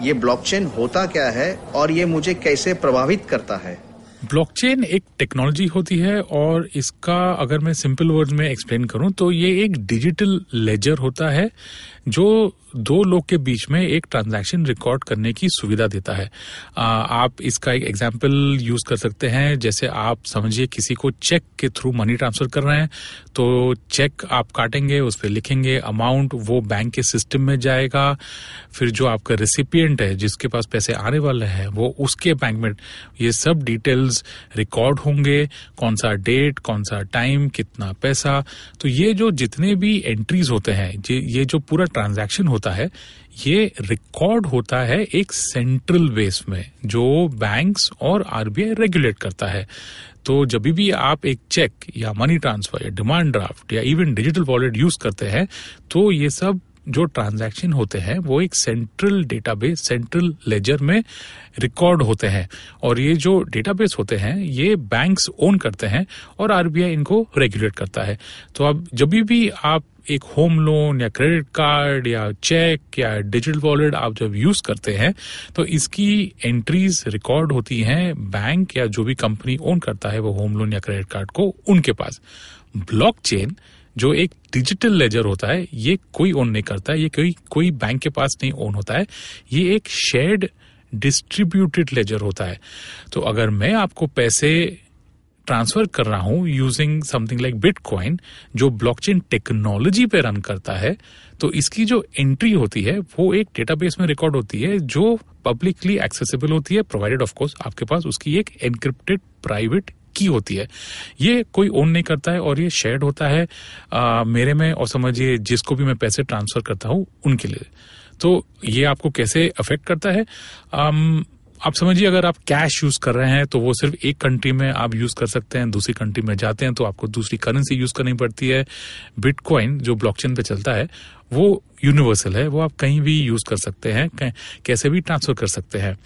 ये ब्लॉकचेन होता क्या है और ये मुझे कैसे प्रभावित करता है? ब्लॉकचेन एक टेक्नोलॉजी होती है और इसका अगर मैं सिंपल वर्ड्स में एक्सप्लेन करूँ तो ये एक डिजिटल लेजर होता है जो दो लोग के बीच में एक ट्रांजैक्शन रिकॉर्ड करने की सुविधा देता है। आ, आप इसका एक एग्जांपल यूज़ कर सकते हैं जैसे आप समझिए किसी को चेक के थ्रू मनी ट्रांसफ़र कर रहे हैं तो चेक आप काटेंगे उस पर लिखेंगे अमाउंट वो बैंक के सिस्टम में जाएगा फिर जो आपका रेसिपियंट है जिसके पास पैसे आने वाले हैं वो उसके बैंक में ये सब डिटेल्स रिकॉर्ड होंगे, कौन सा डेट कौन सा टाइम कितना पैसा। तो ये जो जितने भी एंट्रीज होते हैं, ये जो पूरा ट्रांजैक्शन होता है, ये रिकॉर्ड होता है एक सेंट्रल बेस में, जो बैंक्स और आरबीआई रेगुलेट करता है। तो जब भी आप एक चेक या मनी ट्रांसफ़र या डिमांड ड्राफ्ट या इवन डिजिटल वॉलेट यूज़ करते हैं तो ये सब जो ट्रांजैक्शन होते हैं, वो एक सेंट्रल डेटाबेस सेंट्रल लेजर में रिकॉर्ड होते हैं। और ये जो डेटाबेस होते हैं, ये बैंक्स ओन करते हैं और आरबीआई इनको रेगुलेट करता है। तो अब जब भी आप एक होम लोन या क्रेडिट कार्ड या चेक या डिजिटल वॉलेट आप जब यूज़ करते हैं तो इसकी एंट्रीज रिकॉर्ड होती हैं बैंक या जो भी कंपनी ओन करता है वो होम लोन या क्रेडिट कार्ड को उनके पास। ब्लॉकचेन जो एक डिजिटल लेजर होता है, ये कोई ओन नहीं करता है ये कोई कोई बैंक के पास नहीं ओन होता है, ये एक शेयर्ड डिस्ट्रीब्यूटेड लेजर होता है। तो अगर मैं आपको पैसे ट्रांसफ़र कर रहा हूँ यूजिंग समथिंग लाइक बिटकॉइन जो ब्लॉकचेन टेक्नोलॉजी पे रन करता है तो इसकी जो एंट्री होती है, वो एक डेटाबेस में रिकॉर्ड होती है, जो पब्लिकली एक्सेसिबल होती है प्रोवाइडेड ऑफ़ कोर्स आपके पास उसकी एक एनक्रिप्टेड प्राइवेट की होती है। ये कोई ओन नहीं करता है और ये शेयर्ड होता है आ, मेरे में और समझिए जिसको भी मैं पैसे ट्रांसफ़र करता हूँ उनके लिए। तो ये आपको कैसे अफेक्ट करता है? आम, आप समझिए अगर आप कैश यूज़ कर रहे हैं तो वो सिर्फ़ एक कंट्री में आप यूज़ कर सकते हैं दूसरी कंट्री में जाते हैं तो आपको दूसरी करेंसी यूज़ करनी पड़ती है। बिटकॉइन जो ब्लॉकचेन पे चलता है वो यूनिवर्सल है वो आप कहीं भी यूज़ कर सकते हैं कैसे भी ट्रांसफ़र कर सकते हैं।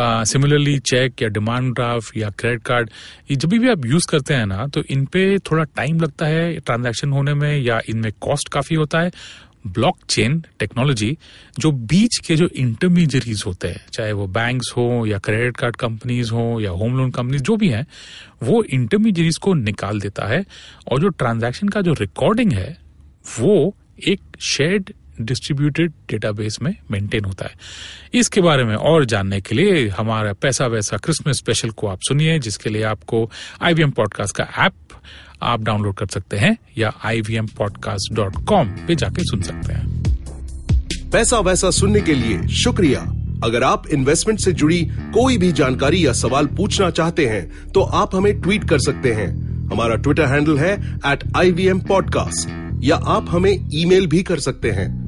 सिमिलरली चेक या डिमांड ड्राफ्ट या क्रेडिट कार्ड ये जब भी आप यूज़ करते हैं ना तो इन पे थोड़ा टाइम लगता है ट्रांजैक्शन होने में या इनमें कॉस्ट काफ़ी होता है। ब्लॉकचेन टेक्नोलॉजी जो बीच के जो इंटरमीडियरीज होते हैं, चाहे वो बैंक्स हो या क्रेडिट कार्ड कंपनीज़ हो या होम लोन कंपनीज़ जो भी हैं, वो इंटरमीडियरीज को निकाल देता है। और जो ट्रांजैक्शन का जो रिकॉर्डिंग है, वो एक शेयर्ड डिस्ट्रीब्यूटेड डेटाबेस में मेंटेन होता है। इसके बारे में और जानने के लिए हमारा पैसा वैसा क्रिसमस स्पेशल को आप सुनिए, जिसके लिए आपको आईवीएम पॉडकास्ट का ऐप आप डाउनलोड कर सकते हैं या आई पे जाके सुन सकते हैं। पैसा वैसा सुनने के लिए शुक्रिया। अगर आप इन्वेस्टमेंट से जुड़ी कोई भी जानकारी या सवाल पूछना चाहते हैं तो आप हमें ट्वीट कर सकते हैं। हमारा ट्विटर हैंडल है एट आई या आप हमें ईमेल भी कर सकते हैं।